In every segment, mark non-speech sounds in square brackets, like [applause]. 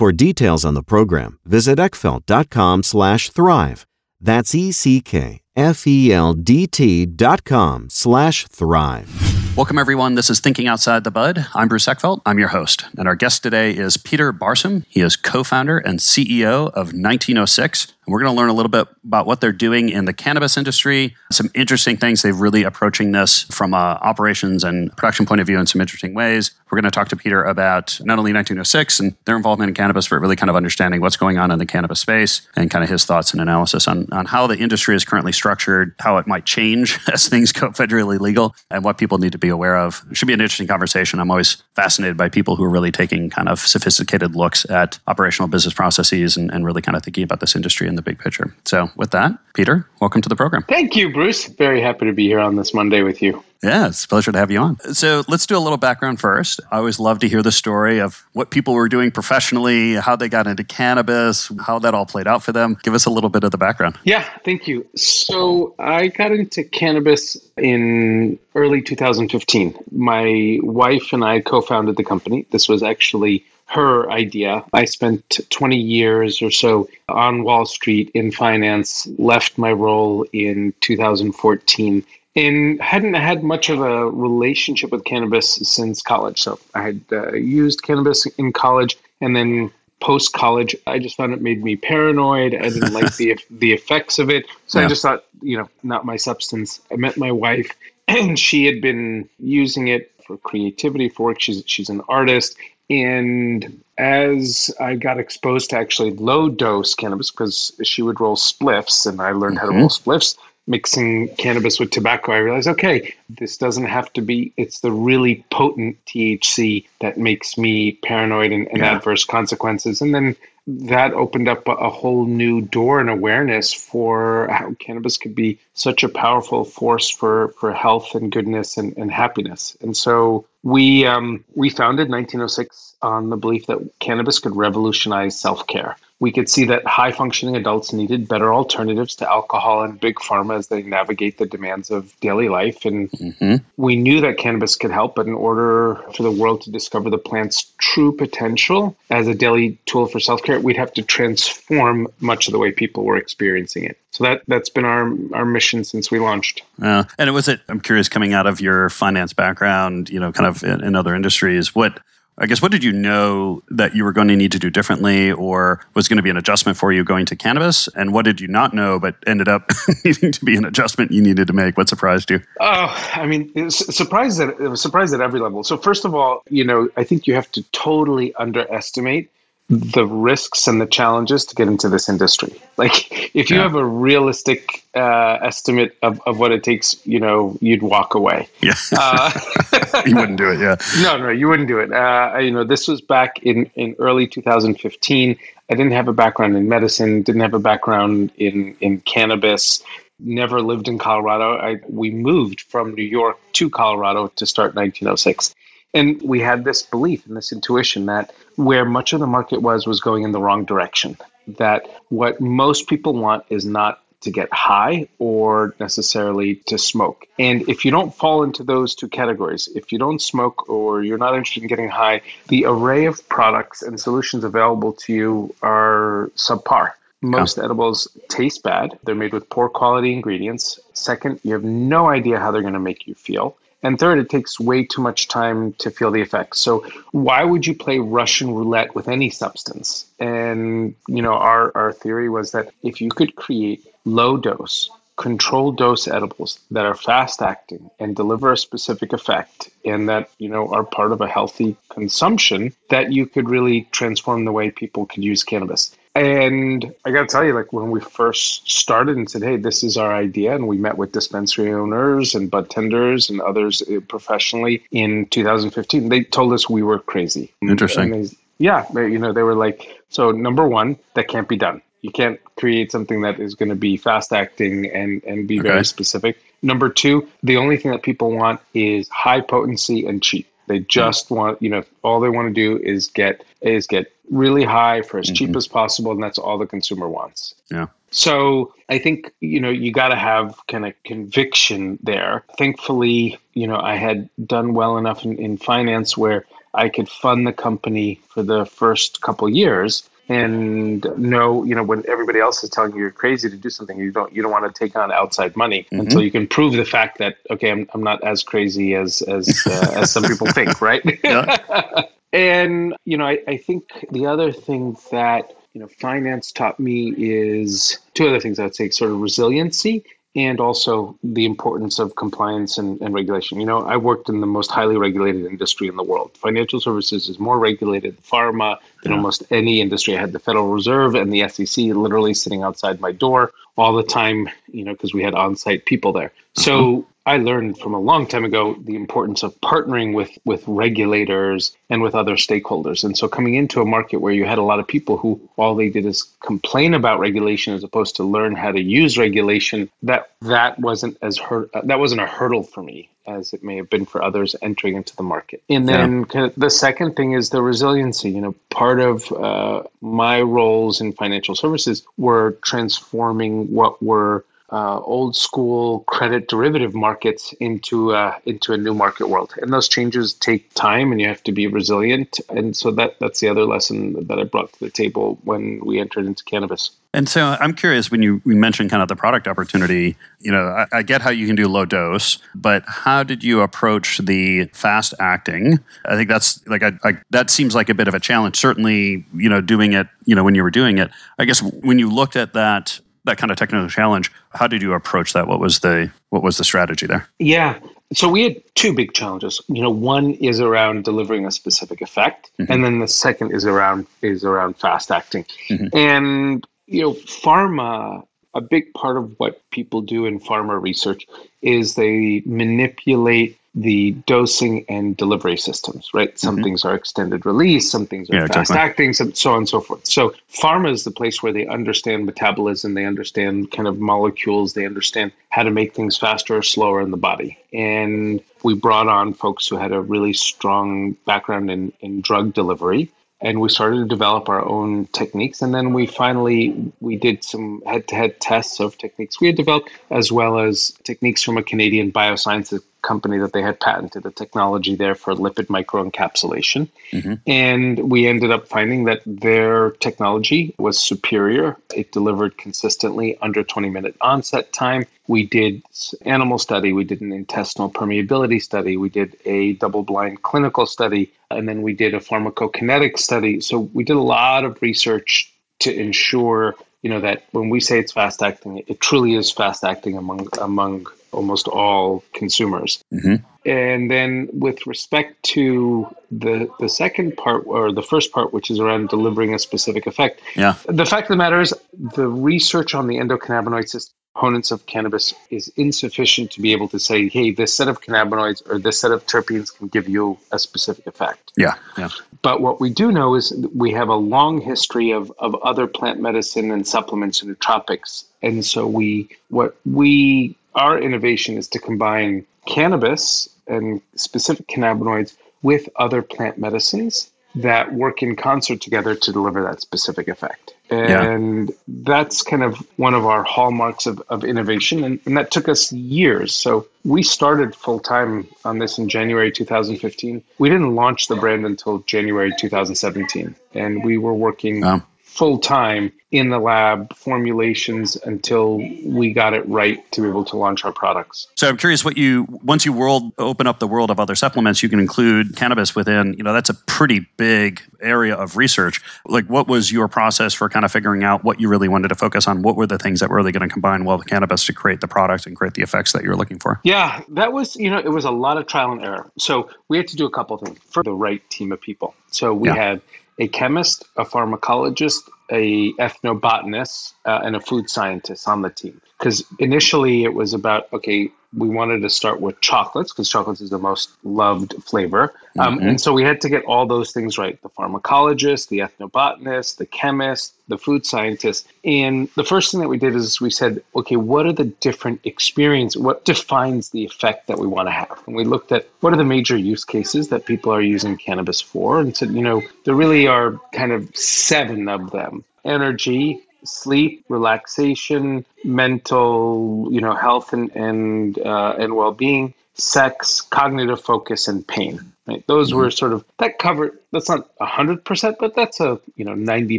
For details on the program, visit eckfeldt.com slash thrive. That's E-C-K-F-E-L-D-T dot com slash thrive. Welcome, everyone. This is Thinking Outside the Bud. I'm Bruce Eckfeldt. I'm your host. And our guest today is Peter Barsoom. He is co-founder and CEO of 1906. And we're going to learn a little bit about what they're doing in the cannabis industry, some interesting things. They've really approaching this from a operations and production point of view in some interesting ways. We're going to talk to Peter about not only 1906 and their involvement in cannabis, but really kind of understanding what's going on in the cannabis space and kind of his thoughts and analysis on, on how the industry is currently structured, how it might change [laughs] as things go federally legal, and what people need to be aware of. It should be an interesting conversation. I'm always fascinated by people who are really taking kind of sophisticated looks at operational business processes and, and really kind of thinking about this industry in the big picture. So, with that, Peter, welcome to the program. Thank you, Bruce. Very happy to be here on this Monday with you. Yeah, it's a pleasure to have you on. So let's do a little background first. I always love to hear the story of what people were doing professionally, how they got into cannabis, how that all played out for them. Give us a little bit of the background. Yeah, thank you. So I got into cannabis in early 2015. My wife and I co founded the company. This was actually her idea. I spent 20 years or so on Wall Street in finance, left my role in 2014 and hadn't had much of a relationship with cannabis since college. So I had uh, used cannabis in college, and then post college, I just found it made me paranoid. I didn't like the [laughs] the effects of it, so yeah. I just thought, you know, not my substance. I met my wife, [clears throat] and she had been using it for creativity, for work. She's she's an artist, and as I got exposed to actually low dose cannabis, because she would roll spliffs, and I learned mm-hmm. how to roll mm-hmm. spliffs mixing cannabis with tobacco, I realized, okay, this doesn't have to be, it's the really potent THC that makes me paranoid and, and yeah. adverse consequences. And then that opened up a, a, whole new door and awareness for how cannabis could be such a powerful force for, for health and goodness and, and happiness. And so we, um, we founded 1906 on the belief that cannabis could revolutionize self care we could see that high functioning adults needed better alternatives to alcohol and big pharma as they navigate the demands of daily life. And mm-hmm. we knew that cannabis could help, but in order for the world to discover the plant's true potential as a daily tool for self care, we'd have to transform much of the way people were experiencing it. So that that's been our our mission since we launched. Yeah, and it was it. I'm curious, coming out of your finance background, you know, kind of in, in other industries, what I guess what did you know that you were going to need to do differently or was going to be an adjustment for you going to cannabis? And what did you not know but ended up [laughs] needing to be an adjustment you needed to make? What surprised you? Oh, I mean, surprised at, surprised at every level. So first of all, you know, I think you have to totally underestimate the risks and the challenges to get into this industry. Like, if you yeah. have a realistic uh, estimate of, of what it takes, you know, you'd walk away. Yeah, uh, [laughs] you wouldn't do it. Yeah, [laughs] no, no, you wouldn't do it. Uh, you know, this was back in in early 2015. I didn't have a background in medicine. Didn't have a background in in cannabis. Never lived in Colorado. I, we moved from New York to Colorado to start 1906. And we had this belief and this intuition that where much of the market was was going in the wrong direction. That what most people want is not to get high or necessarily to smoke. And if you don't fall into those two categories, if you don't smoke or you're not interested in getting high, the array of products and solutions available to you are subpar. Most edibles taste bad. They're made with poor quality ingredients. Second, you have no idea how they're going to make you feel. And third, it takes way too much time to feel the effects. So why would you play Russian roulette with any substance? And you know, our, our theory was that if you could create low dose, controlled dose edibles that are fast acting and deliver a specific effect and that, you know, are part of a healthy consumption, that you could really transform the way people could use cannabis. And I got to tell you, like when we first started and said, hey, this is our idea, and we met with dispensary owners and bud tenders and others uh, professionally in 2015, they told us we were crazy. Interesting. They, yeah, they, you know, they were like, so number one, that can't be done. You can't create something that is going to be fast acting and, and be okay. very specific. Number two, the only thing that people want is high potency and cheap. They just want, you know, all they want to do is get is get really high for as mm-hmm. cheap as possible, and that's all the consumer wants. Yeah. So I think you know you got to have kind of conviction there. Thankfully, you know I had done well enough in, in finance where I could fund the company for the first couple years and know you know when everybody else is telling you you're crazy to do something you don't you don't want to take on outside money mm-hmm. until you can prove the fact that okay I'm, I'm not as crazy as as uh, as some people think right [laughs] and you know I, I think the other thing that you know finance taught me is two other things i'd say sort of resiliency and also the importance of compliance and, and, regulation. You know, I worked in the most highly regulated industry in the world. Financial services is more regulated than pharma than yeah. almost any industry. I had the Federal Reserve and the SEC literally sitting outside my door all the time, you know, because we had on site people there. So mm-hmm. I learned from a long time ago the importance of partnering with with regulators and with other stakeholders. And so coming into a market where you had a lot of people who all they did is complain about regulation as opposed to learn how to use regulation, that that wasn't as hurt that wasn't a hurdle for me as it may have been for others entering into the market. And then yeah. the second thing is the resiliency. You know, part of uh, my roles in financial services were transforming what were uh, old school credit derivative markets into uh, into a new market world, and those changes take time, and you have to be resilient. And so that that's the other lesson that I brought to the table when we entered into cannabis. And so I'm curious when you, you mentioned kind of the product opportunity. You know, I, I get how you can do low dose, but how did you approach the fast acting? I think that's like I, I, that seems like a bit of a challenge. Certainly, you know, doing it. You know, when you were doing it, I guess when you looked at that that kind of technical challenge. How did you approach that? What was the what was the strategy there? Yeah. So we had two big challenges. You know, one is around delivering a specific effect, mm-hmm. and then the second is around is around fast acting. Mm-hmm. And you know, pharma a big part of what people do in pharma research is they manipulate the dosing and delivery systems, right? Some mm-hmm. things are extended release, some things are yeah, fast exactly. acting, some, so on and so forth. So, pharma is the place where they understand metabolism, they understand kind of molecules, they understand how to make things faster or slower in the body. And we brought on folks who had a really strong background in, in drug delivery and we started to develop our own techniques and then we finally we did some head-to-head tests of techniques we had developed as well as techniques from a canadian biosciences company that they had patented the technology there for lipid microencapsulation. Mm-hmm. And we ended up finding that their technology was superior. It delivered consistently under 20 minute onset time. We did animal study, we did an intestinal permeability study, we did a double blind clinical study, and then we did a pharmacokinetic study. So we did a lot of research to ensure you know that when we say it's fast acting it truly is fast acting among among almost all consumers. Mm-hmm. And then with respect to the the second part or the first part, which is around delivering a specific effect, yeah. the fact of the matter is the research on the endocannabinoid system components of cannabis is insufficient to be able to say, hey, this set of cannabinoids or this set of terpenes can give you a specific effect. Yeah, yeah. But what we do know is we have a long history of, of other plant medicine and supplements and nootropics. And so we what we our innovation is to combine cannabis and specific cannabinoids with other plant medicines that work in concert together to deliver that specific effect. And yeah. that's kind of one of our hallmarks of, of innovation. And, and that took us years. So we started full time on this in January 2015. We didn't launch the brand until January 2017. And we were working wow full time in the lab formulations until we got it right to be able to launch our products. So I'm curious what you once you world open up the world of other supplements, you can include cannabis within, you know, that's a pretty big area of research. Like what was your process for kind of figuring out what you really wanted to focus on? What were the things that were really going to combine well with cannabis to create the product and create the effects that you were looking for? Yeah, that was, you know, it was a lot of trial and error. So we had to do a couple things for the right team of people. So we yeah. had a chemist, a pharmacologist, a ethnobotanist, uh, and a food scientist on the team. Because initially it was about okay, we wanted to start with chocolates because chocolates is the most loved flavor. Um, mm-hmm. And so we had to get all those things right the pharmacologist, the ethnobotanist, the chemist, the food scientist. And the first thing that we did is we said, okay, what are the different experiences? What defines the effect that we want to have? And we looked at what are the major use cases that people are using cannabis for and said, you know, there really are kind of seven of them energy, sleep, relaxation, mental, you know, health and and uh, and well-being, sex, cognitive focus, and pain. Right? Those mm-hmm. were sort of that covered. That's not hundred percent, but that's a you know ninety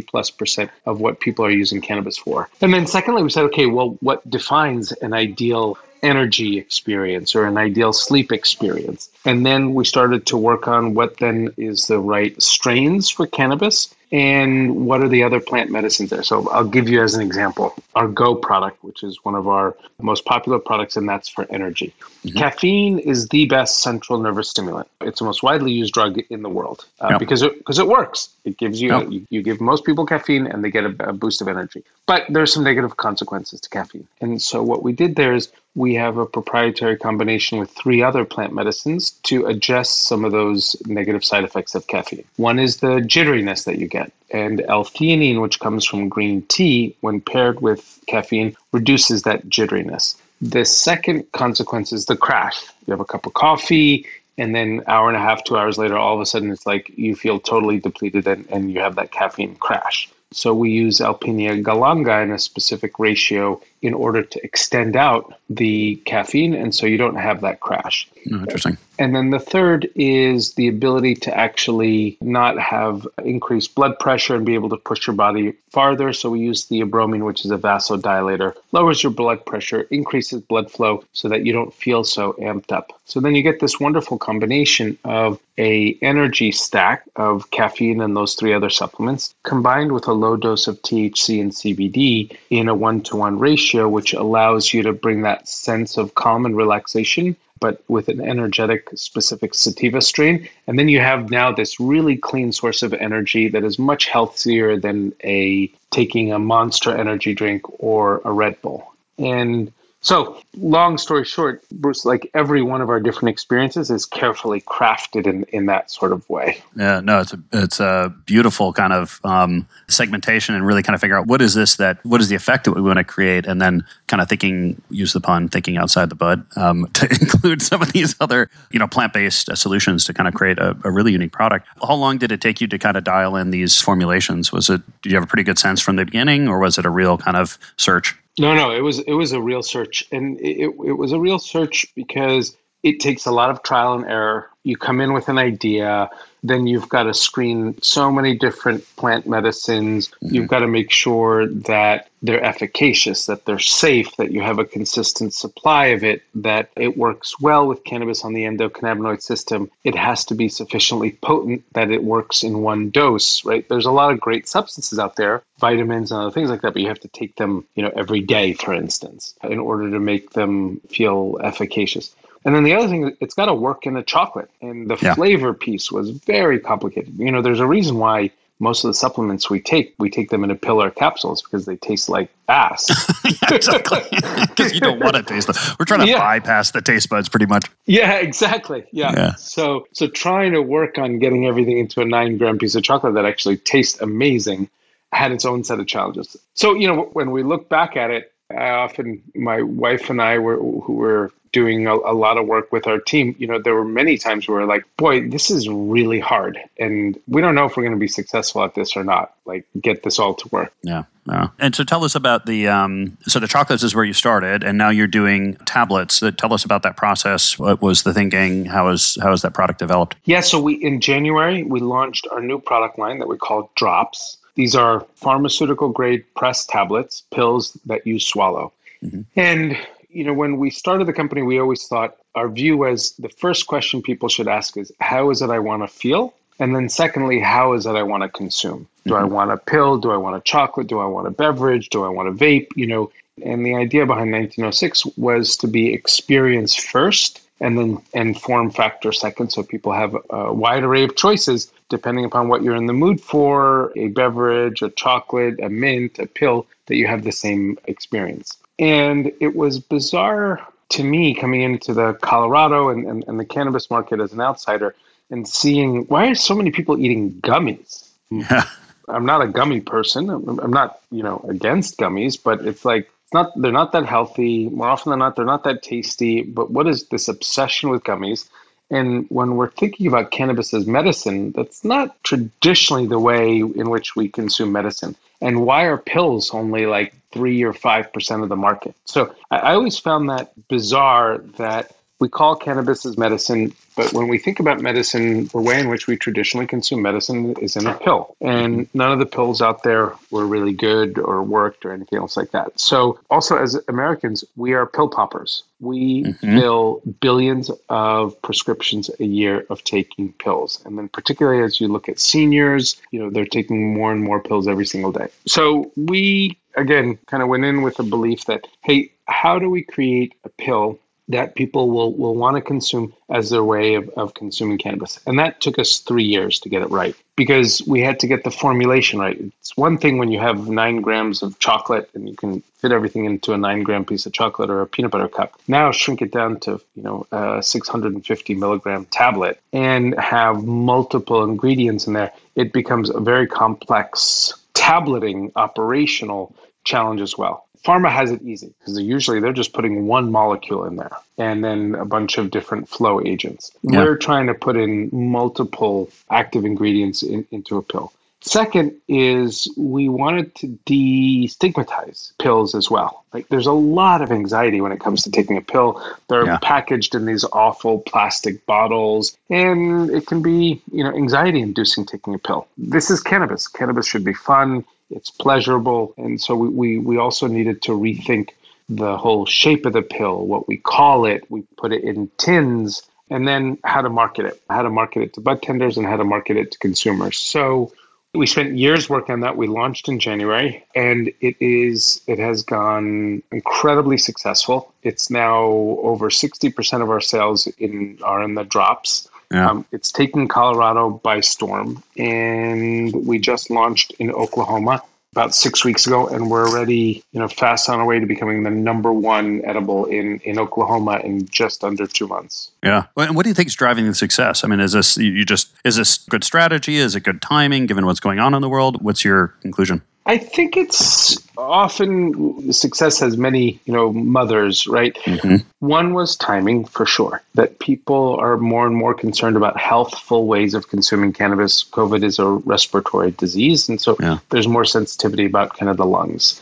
plus percent of what people are using cannabis for. And then secondly, we said, okay, well, what defines an ideal energy experience or an ideal sleep experience? And then we started to work on what then is the right strains for cannabis and what are the other plant medicines there? So I'll give you as an example our Go product, which is one of our most popular products, and that's for energy. Mm-hmm. Caffeine is the best central nervous stimulant. It's the most widely used drug in the world uh, yep. because it because it works. It gives you, yep. you, you give most people caffeine and they get a, a boost of energy. But there are some negative consequences to caffeine, and so what we did there is we have a proprietary combination with three other plant medicines to adjust some of those negative side effects of caffeine. One is the jitteriness that you get, and L-theanine, which comes from green tea, when paired with caffeine, reduces that jitteriness. The second consequence is the crash. You have a cup of coffee, and then hour and a half, two hours later, all of a sudden it's like you feel totally depleted and, and you have that caffeine crash. So we use Alpinia galanga in a specific ratio in order to extend out the caffeine, and so you don't have that crash. Oh, interesting. And then the third is the ability to actually not have increased blood pressure and be able to push your body farther. So we use theobromine, which is a vasodilator, lowers your blood pressure, increases blood flow so that you don't feel so amped up. So then you get this wonderful combination of a energy stack of caffeine and those three other supplements combined with a low dose of THC and CBD in a one-to-one ratio which allows you to bring that sense of calm and relaxation but with an energetic specific sativa strain. And then you have now this really clean source of energy that is much healthier than a taking a monster energy drink or a Red Bull. And So, long story short, Bruce, like every one of our different experiences is carefully crafted in, in that sort of way. Yeah, no, it's a, it's a beautiful kind of um, segmentation and really kind of figure out what is this that, what is the effect that we want to create, and then kind of thinking, use the pun, thinking outside the bud um, [laughs] to include some of these other, you know, plant based uh, solutions to kind of create a, a really unique product. How long did it take you to kind of dial in these formulations? Was it, did you have a pretty good sense from the beginning, or was it a real kind of search? No, no, it was it was a real search, and it, it was a real search because it takes a lot of trial and error. You come in with an idea, then you've got to screen so many different plant medicines. Mm-hmm. You've got to make sure that they're efficacious, that they're safe, that you have a consistent supply of it, that it works well with cannabis on the endocannabinoid system. It has to be sufficiently potent that it works in one dose, right? There's a lot of great substances out there, vitamins and other things like that, but you have to take them, you know, every day, for instance, in order to make them feel efficacious. And then the other thing, it's got to work in the chocolate. And the yeah. flavor piece was very complicated. You know, there's a reason why most of the supplements we take, we take them in a pill or capsules because they taste like ass. [laughs] yeah, exactly. [laughs] Because you don't want to taste them. We're trying to yeah. bypass the taste buds pretty much. Yeah, exactly. Yeah. yeah. So, so trying to work on getting everything into a nine gram piece of chocolate that actually tastes amazing had its own set of challenges. So, you know, when we look back at it, I often, my wife and I were, who were doing a, a, lot of work with our team, you know, there were many times where we're like, boy, this is really hard. And we don't know if we're going to be successful at this or not. Like, get this all to work. Yeah. Yeah. And so tell us about the, um, so the chocolates is where you started, and now you're doing tablets. That tell us about that process. What was the thinking? How is, how is that product developed? Yeah. So we, in January, we launched our new product line that we call Drops. These are pharmaceutical grade press tablets, pills that you swallow. Mm-hmm. And you know, when we started the company, we always thought our view was the first question people should ask is, how is it I want to feel? And then secondly, how is it I want to consume? Do mm-hmm. I want a pill? Do I want a chocolate? Do I want a beverage? Do I want a vape? You know, and the idea behind 1906 was to be experience first and then and form factor second so people have a wide array of choices depending upon what you're in the mood for a beverage a chocolate a mint a pill that you have the same experience and it was bizarre to me coming into the Colorado and, and, and the cannabis market as an outsider and seeing why are so many people eating gummies? [laughs] I'm not a gummy person. I'm, I'm not, you know, against gummies, but it's like not they're not that healthy. More often than not, they're not that tasty. But what is this obsession with gummies? And when we're thinking about cannabis as medicine, that's not traditionally the way in which we consume medicine. And why are pills only like three or five percent of the market? So I always found that bizarre that we call cannabis as medicine, but when we think about medicine, the way in which we traditionally consume medicine is in a pill. And none of the pills out there were really good or worked or anything else like that. So, also as Americans, we are pill poppers. We mm-hmm. fill billions of prescriptions a year of taking pills. And then, particularly as you look at seniors, you know, they're taking more and more pills every single day. So, we again kind of went in with a belief that, hey, how do we create a pill that people will, will want to consume as their way of, of consuming cannabis. And that took us three years to get it right because we had to get the formulation right. It's one thing when you have nine grams of chocolate and you can fit everything into a nine gram piece of chocolate or a peanut butter cup. Now shrink it down to, you know, a 650 milligram tablet and have multiple ingredients in there. It becomes a very complex tableting operational challenge as well pharma has it easy because usually they're just putting one molecule in there and then a bunch of different flow agents. Yeah. We're trying to put in multiple active ingredients in, into a pill. Second is we wanted to destigmatize pills as well. Like there's a lot of anxiety when it comes to taking a pill. They're yeah. packaged in these awful plastic bottles and it can be, you know, anxiety inducing taking a pill. This is cannabis. Cannabis should be fun it's pleasurable. And so we, we, we also needed to rethink the whole shape of the pill, what we call it. We put it in tins, and then how to market it, how to market it to bud tenders, and how to market it to consumers. So we spent years working on that. We launched in January, and it is it has gone incredibly successful. It's now over sixty percent of our sales in are in the drops. Yeah. Um, it's taken Colorado by storm, and we just launched in Oklahoma. About six weeks ago, and we're already, you know, fast on our way to becoming the number one edible in in Oklahoma in just under two months. Yeah. And what do you think is driving the success? I mean, is this you just is this good strategy? Is it good timing given what's going on in the world? What's your conclusion? I think it's often success has many, you know, mothers, right? Mm-hmm. One was timing for sure, that people are more and more concerned about healthful ways of consuming cannabis. COVID is a respiratory disease, and so yeah. there's more sensitivity about kind of the lungs.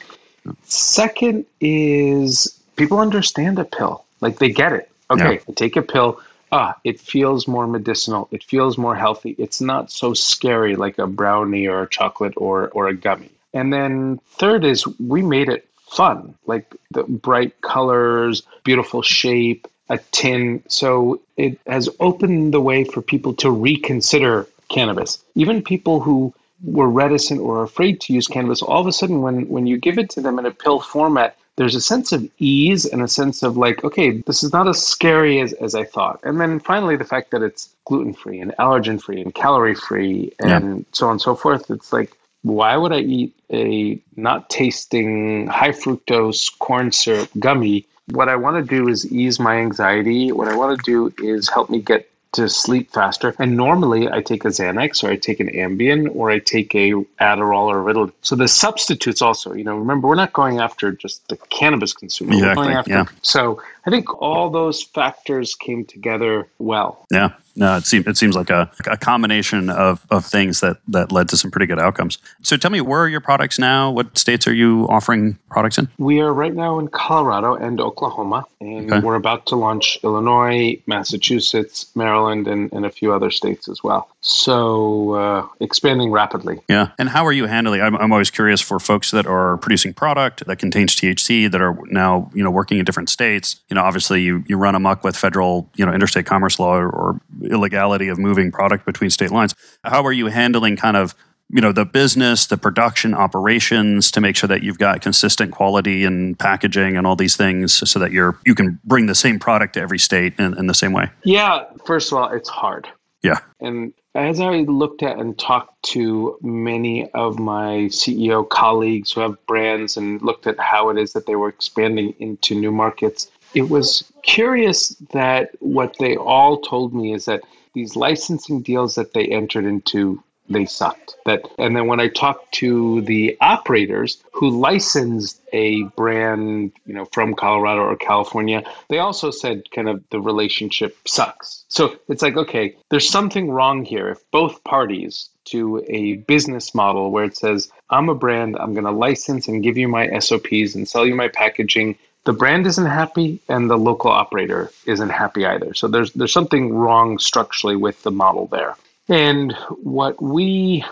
Second is people understand a pill, like they get it. Okay, yeah. take a pill ah, it feels more medicinal. It feels more healthy. It's not so scary like a brownie or a chocolate or, or a gummy. And then third is we made it fun, like the bright colors, beautiful shape, a tin. So it has opened the way for people to reconsider cannabis. Even people who were reticent or afraid to use cannabis, all of a sudden, when, when you give it to them in a pill format, there's a sense of ease and a sense of like, okay, this is not as scary as, as I thought. And then finally, the fact that it's gluten free and allergen free and calorie free and yeah. so on and so forth. It's like, why would I eat a not tasting high fructose corn syrup gummy? What I want to do is ease my anxiety. What I want to do is help me get to sleep faster. And normally I take a Xanax or I take an Ambien or I take a Adderall or a Ritalin. So the substitutes also, you know, remember we're not going after just the cannabis consumer. Exactly. After, yeah. So I think all those factors came together well. Yeah. No, it seems it seems like a, a combination of, of things that that led to some pretty good outcomes. So tell me, where are your products now? What states are you offering products in? We are right now in Colorado and Oklahoma, and okay. we're about to launch Illinois, Massachusetts, Maryland, and, and a few other states as well. So uh, expanding rapidly. Yeah. And how are you handling? I'm, I'm always curious for folks that are producing product that contains THC that are now you know working in different states. You know, obviously you you run amok with federal you know interstate commerce law or, or illegality of moving product between state lines. How are you handling kind of you know the business the production operations to make sure that you've got consistent quality and packaging and all these things so that you're you can bring the same product to every state in, in the same way? Yeah first of all it's hard. Yeah. And as i looked at and talked to many of my ceo colleagues who have brands and looked at how it is that they were expanding into new markets it was curious that what they all told me is that these licensing deals that they entered into they sucked. That and then when i talked to the operators who licensed a brand you know from colorado or california they also said kind of the relationship sucks. So it's like okay there's something wrong here. If both parties to a business model where it says i'm a brand i'm going to license and give you my sops and sell you my packaging the brand isn't happy and the local operator isn't happy either. So there's there's something wrong structurally with the model there. And what we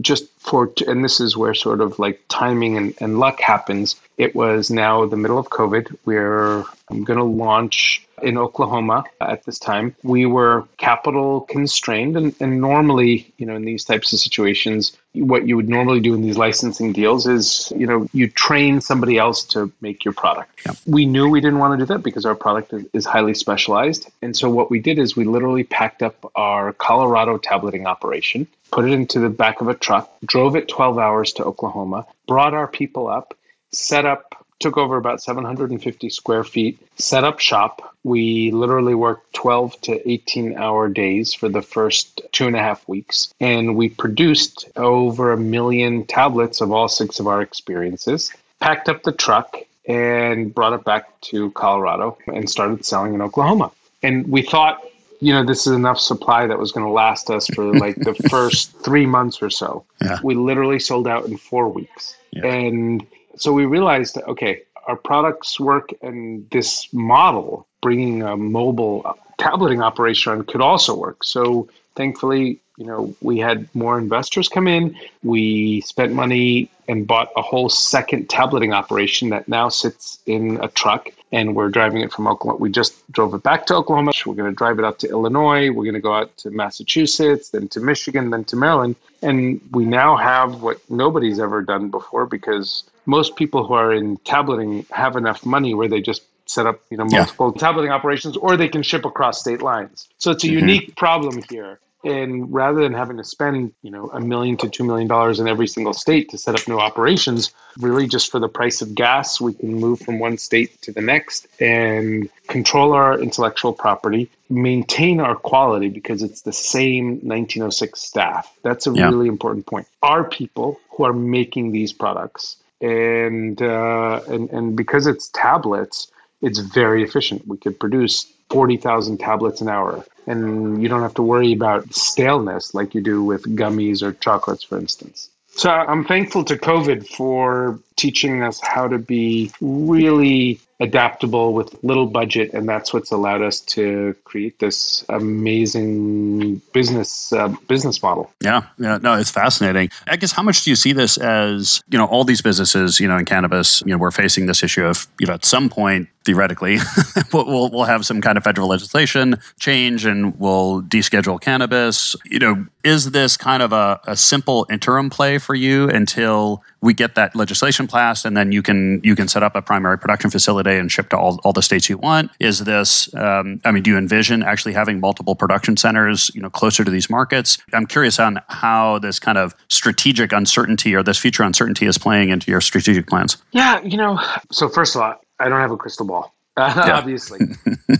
just for and this is where sort of like timing and, and luck happens. It was now the middle of COVID. We're I'm going to launch in Oklahoma at this time. We were capital constrained, and, and normally, you know, in these types of situations, what you would normally do in these licensing deals is, you know, you train somebody else to make your product. Yeah. We knew we didn't want to do that because our product is, is highly specialized, and so what we did is we literally packed up our Colorado tableting operation, put it into the back of a truck, drove it 12 hours to Oklahoma, brought our people up, set up took over about 750 square feet, set up shop. We literally worked 12 to 18 hour days for the first two and a half weeks. And we produced over a million tablets of all six of our experiences, packed up the truck, and brought it back to Colorado and started selling in Oklahoma. And we thought, you know, this is enough supply that was going to last us for like the [laughs] first three months or so. Yeah. We literally sold out in four weeks. Yeah. And so we realized that, okay, our products work and this model, bringing a mobile tableting operation on, could also work. So thankfully, you know, we had more investors come in. We spent money and bought a whole second tableting operation that now sits in a truck and we're driving it from Oklahoma. We just drove it back to Oklahoma. We're going to drive it up to Illinois. We're going to go out to Massachusetts, then to Michigan, then to Maryland. And we now have what nobody's ever done before because most people who are in tableting have enough money where they just set up you know multiple yeah. tableting operations or they can ship across state lines so it's a mm-hmm. unique problem here And rather than having to spend, you know, a million to two million dollars in every single state to set up new operations, really just for the price of gas, we can move from one state to the next and control our intellectual property, maintain our quality because it's the same 1906 staff. That's a yeah. really important point. Our people who are making these products, and uh, and and because it's tablets, it's very efficient. We could produce 40,000 tablets an hour. And you don't have to worry about staleness like you do with gummies or chocolates, for instance. So I'm thankful to COVID for teaching us how to be really adaptable with little budget, and that's what's allowed us to create this amazing business uh, business model. Yeah, yeah, no, it's fascinating. I guess how much do you see this as you know all these businesses you know in cannabis you know we're facing this issue of you know at some point theoretically [laughs] we'll we'll have some kind of federal legislation change and we'll deschedule cannabis. You know, is this kind of a, a simple interim play for you until we get that legislation passed and then you can you can set up a primary production facility and ship to all, all the states you want. Is this um, i mean do you envision actually having multiple production centers you know closer to these markets? I'm curious on how this kind of strategic uncertainty or this future uncertainty is playing into your strategic plans. Yeah you know so first of all i don't have a crystal ball yeah. [laughs] obviously.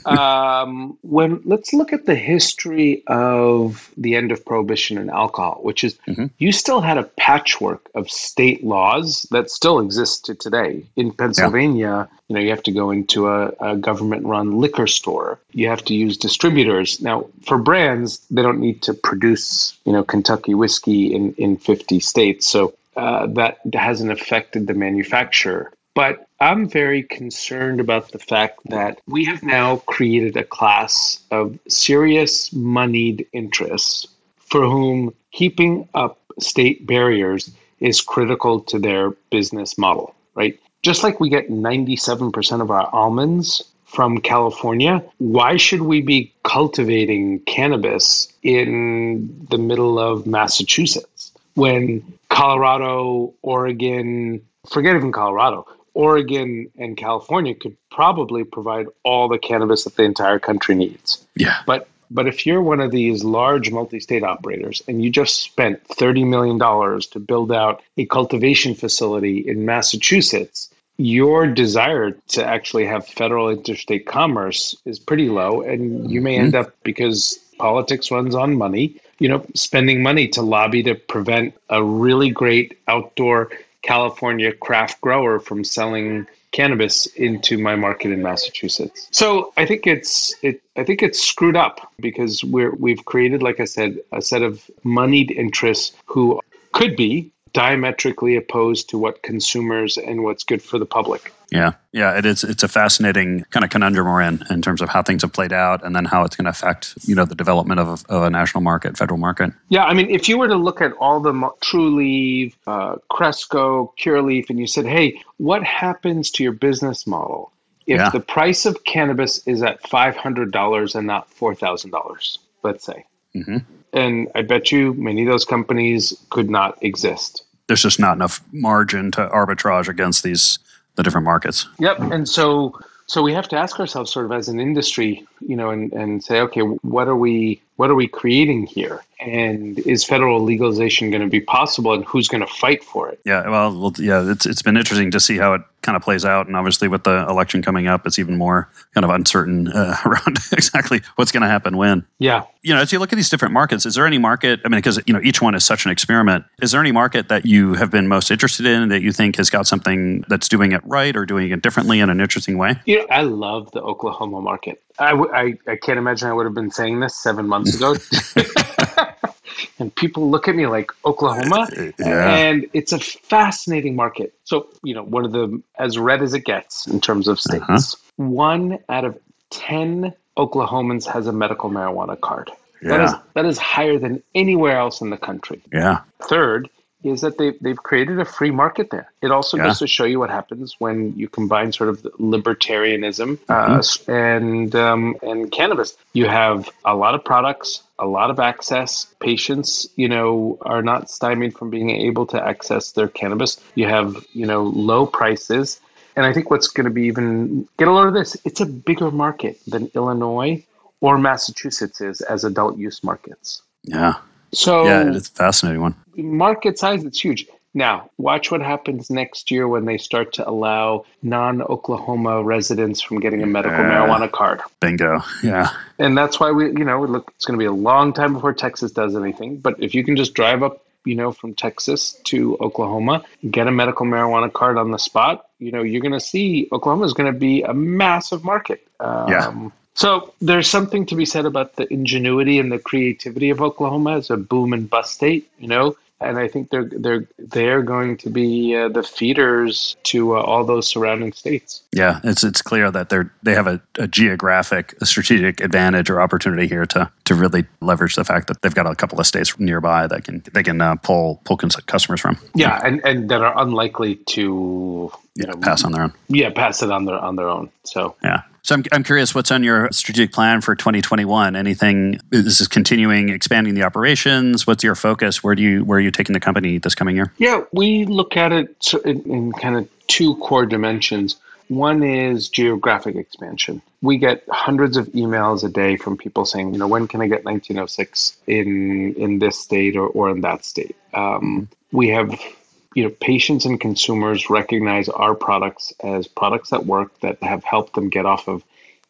um, when let's look at the history of the end of prohibition and alcohol, which is mm-hmm. you still had a patchwork of state laws that still exist to today. In Pennsylvania, yeah. you know, you have to go into a, a government-run liquor store. You have to use distributors. Now, for brands, they don't need to produce, you know, Kentucky whiskey in in 50 states. So uh, that hasn't affected the manufacturer. But I'm very concerned about the fact that we have now created a class of serious moneyed interests for whom keeping up state barriers is critical to their business model, right? Just like we get 97% of our almonds from California, why should we be cultivating cannabis in the middle of Massachusetts when Colorado, Oregon, forget even Colorado, Oregon and California could probably provide all the cannabis that the entire country needs. Yeah. But but if you're one of these large multi-state operators and you just spent $30 million to build out a cultivation facility in Massachusetts, your desire to actually have federal interstate commerce is pretty low and you may mm-hmm. end up because politics runs on money, you know, spending money to lobby to prevent a really great outdoor California craft grower from selling cannabis into my market in Massachusetts. So I think it's it I think it's screwed up because we're we've created, like I said, a set of moneyed interests who could be diametrically opposed to what consumers and what's good for the public. Yeah, yeah, it is. It's a fascinating kind of conundrum we're in in terms of how things have played out, and then how it's going to affect you know the development of, of a national market, federal market. Yeah, I mean, if you were to look at all the Trulieve, uh, Cresco, Curaleaf, and you said, "Hey, what happens to your business model if yeah. the price of cannabis is at five hundred dollars and not four thousand dollars?" Let's say. Mm-hmm. And I bet you many of those companies could not exist. There's just not enough margin to arbitrage against these the different markets. Yep. And so so we have to ask ourselves sort of as an industry, you know, and, and say, okay, what are we what are we creating here? And is federal legalization going to be possible and who's going to fight for it? Yeah, well, yeah, it's it's been interesting to see how it kind of plays out. And obviously, with the election coming up, it's even more kind of uncertain uh, [laughs] around exactly what's going to happen when. Yeah. You know, as you look at these different markets, is there any market? I mean, because you know each one is such an experiment. Is there any market that you have been most interested in that you think has got something that's doing it right or doing it differently in an interesting way? Yeah, I love the Oklahoma market. I, w- I, I can't imagine I would have been saying this seven months ago. [laughs] [laughs] and people look at me like Oklahoma, yeah. and it's a fascinating market. So, you know, one of the as red as it gets in terms of states. Uh-huh. One out of 10 Oklahomans has a medical marijuana card. Yeah. That is that is higher than anywhere else in the country. Yeah. Third, is that they, they've created a free market there. It also yeah. goes to show you what happens when you combine sort of libertarianism uh, mm-hmm. and um, and cannabis. You have a lot of products, a lot of access. Patients, you know, are not stymied from being able to access their cannabis. You have, you know, low prices. And I think what's going to be even get a load of this. It's a bigger market than Illinois or Massachusetts is as adult use markets. Yeah. So yeah, it's a fascinating one. Market size, it's huge. Now, watch what happens next year when they start to allow non Oklahoma residents from getting a medical Yeah. marijuana card. Bingo. Yeah. And that's why we, you know, look, it's going to be a long time before Texas does anything. But if you can just drive up, you know, from Texas to Oklahoma, get a medical marijuana card on the spot, you know, you're going to see Oklahoma is going to be a massive market. Um, Yeah. So there's something to be said about the ingenuity and the creativity of Oklahoma as a boom and bust state, you know. And I think they're they're they're going to be uh, the feeders to uh, all those surrounding states. Yeah, it's it's clear that they're they have a, a geographic, a strategic advantage or opportunity here to to really leverage the fact that they've got a couple of states nearby that can they can uh, pull pull cons- customers from. Yeah, and, and that are unlikely to you Yeah, know, pass on their own. yeah pass it on their on their own. So Yeah. So I'm, I'm curious, what's on your strategic plan for 2021? Anything? This Is continuing expanding the operations? What's your focus? Where do you where are you taking the company this coming year? yeah, we look at it in, in kind of two core dimensions. One is geographic expansion. We get hundreds of emails a day from people saying, you know, when can I get 1906 in in this state or, or in that state? Um, we have, you know, patients and consumers recognize our products as products that work that have helped them get off of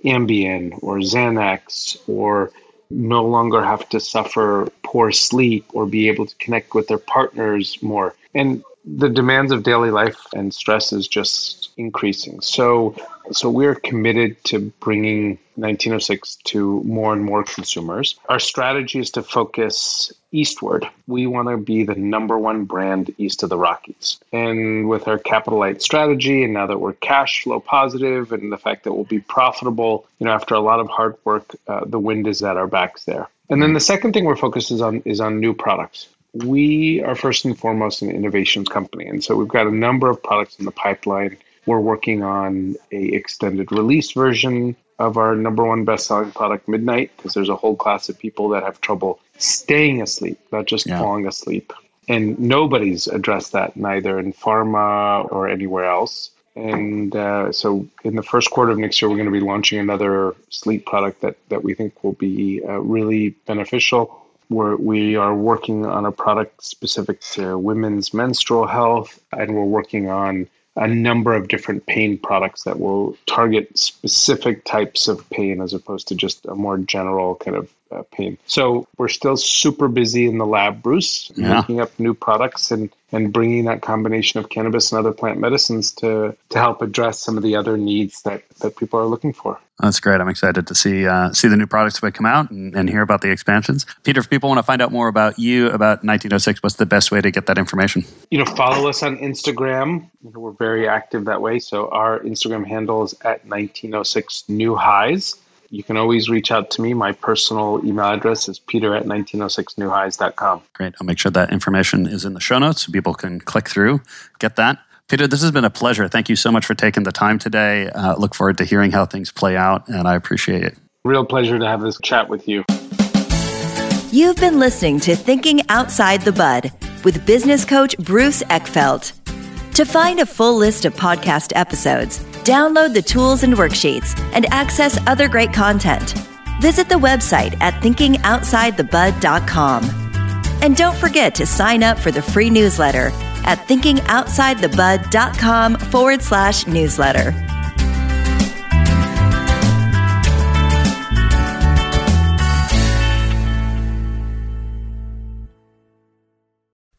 Ambien or Xanax or no longer have to suffer poor sleep or be able to connect with their partners more. And the demands of daily life and stress is just increasing. So, so we're committed to bringing 1906 to more and more consumers. Our strategy is to focus eastward. We want to be the number one brand east of the Rockies. And with our capital light strategy, and now that we're cash flow positive, and the fact that we'll be profitable, you know, after a lot of hard work, uh, the wind is at our backs there. And then the second thing we're focused on is on new products we are first and foremost an innovations company and so we've got a number of products in the pipeline we're working on a extended release version of our number one best-selling product midnight because there's a whole class of people that have trouble staying asleep not just Yeah. falling asleep. And nobody's addressed that neither in pharma or anywhere else. And uh, so in the first quarter of next year we're going to be launching another sleep product that, that we think will be uh, really beneficial. We're, we are working on a product specific to women's menstrual health, and we're working on a number of different pain products that will target specific types of pain as opposed to just a more general kind of uh, pain. So we're still super busy in the lab, Bruce, Yeah. making up new products and, and bringing that combination of cannabis and other plant medicines to, to help address some of the other needs that, that people are looking for. That's great. I'm excited to see uh, see the new products that come out and, and hear about the expansions. Peter, if people want to find out more about you, about 1906, what's the best way to get that information? you know, follow us on Instagram. You know, we're very active that way. So our Instagram handle is at 1906 New Highs. You can always reach out to me. My personal email address is peter at 1906newhighs.com. Great. I'll make sure that information is in the show notes so people can click through, get that. Peter, this has been a pleasure. Thank you so much for taking the time today. Uh, look forward to hearing how things play out, and I appreciate it. Real pleasure to have this chat with you. You've been listening to Thinking Outside the Bud with business coach Bruce Eckfeldt. To find a full list of podcast episodes, download the tools and worksheets, and access other great content, visit the website at thinkingoutsidethebud.com. And don't forget to sign up for the free newsletter at thinkingoutsidethebud.com forward slash newsletter.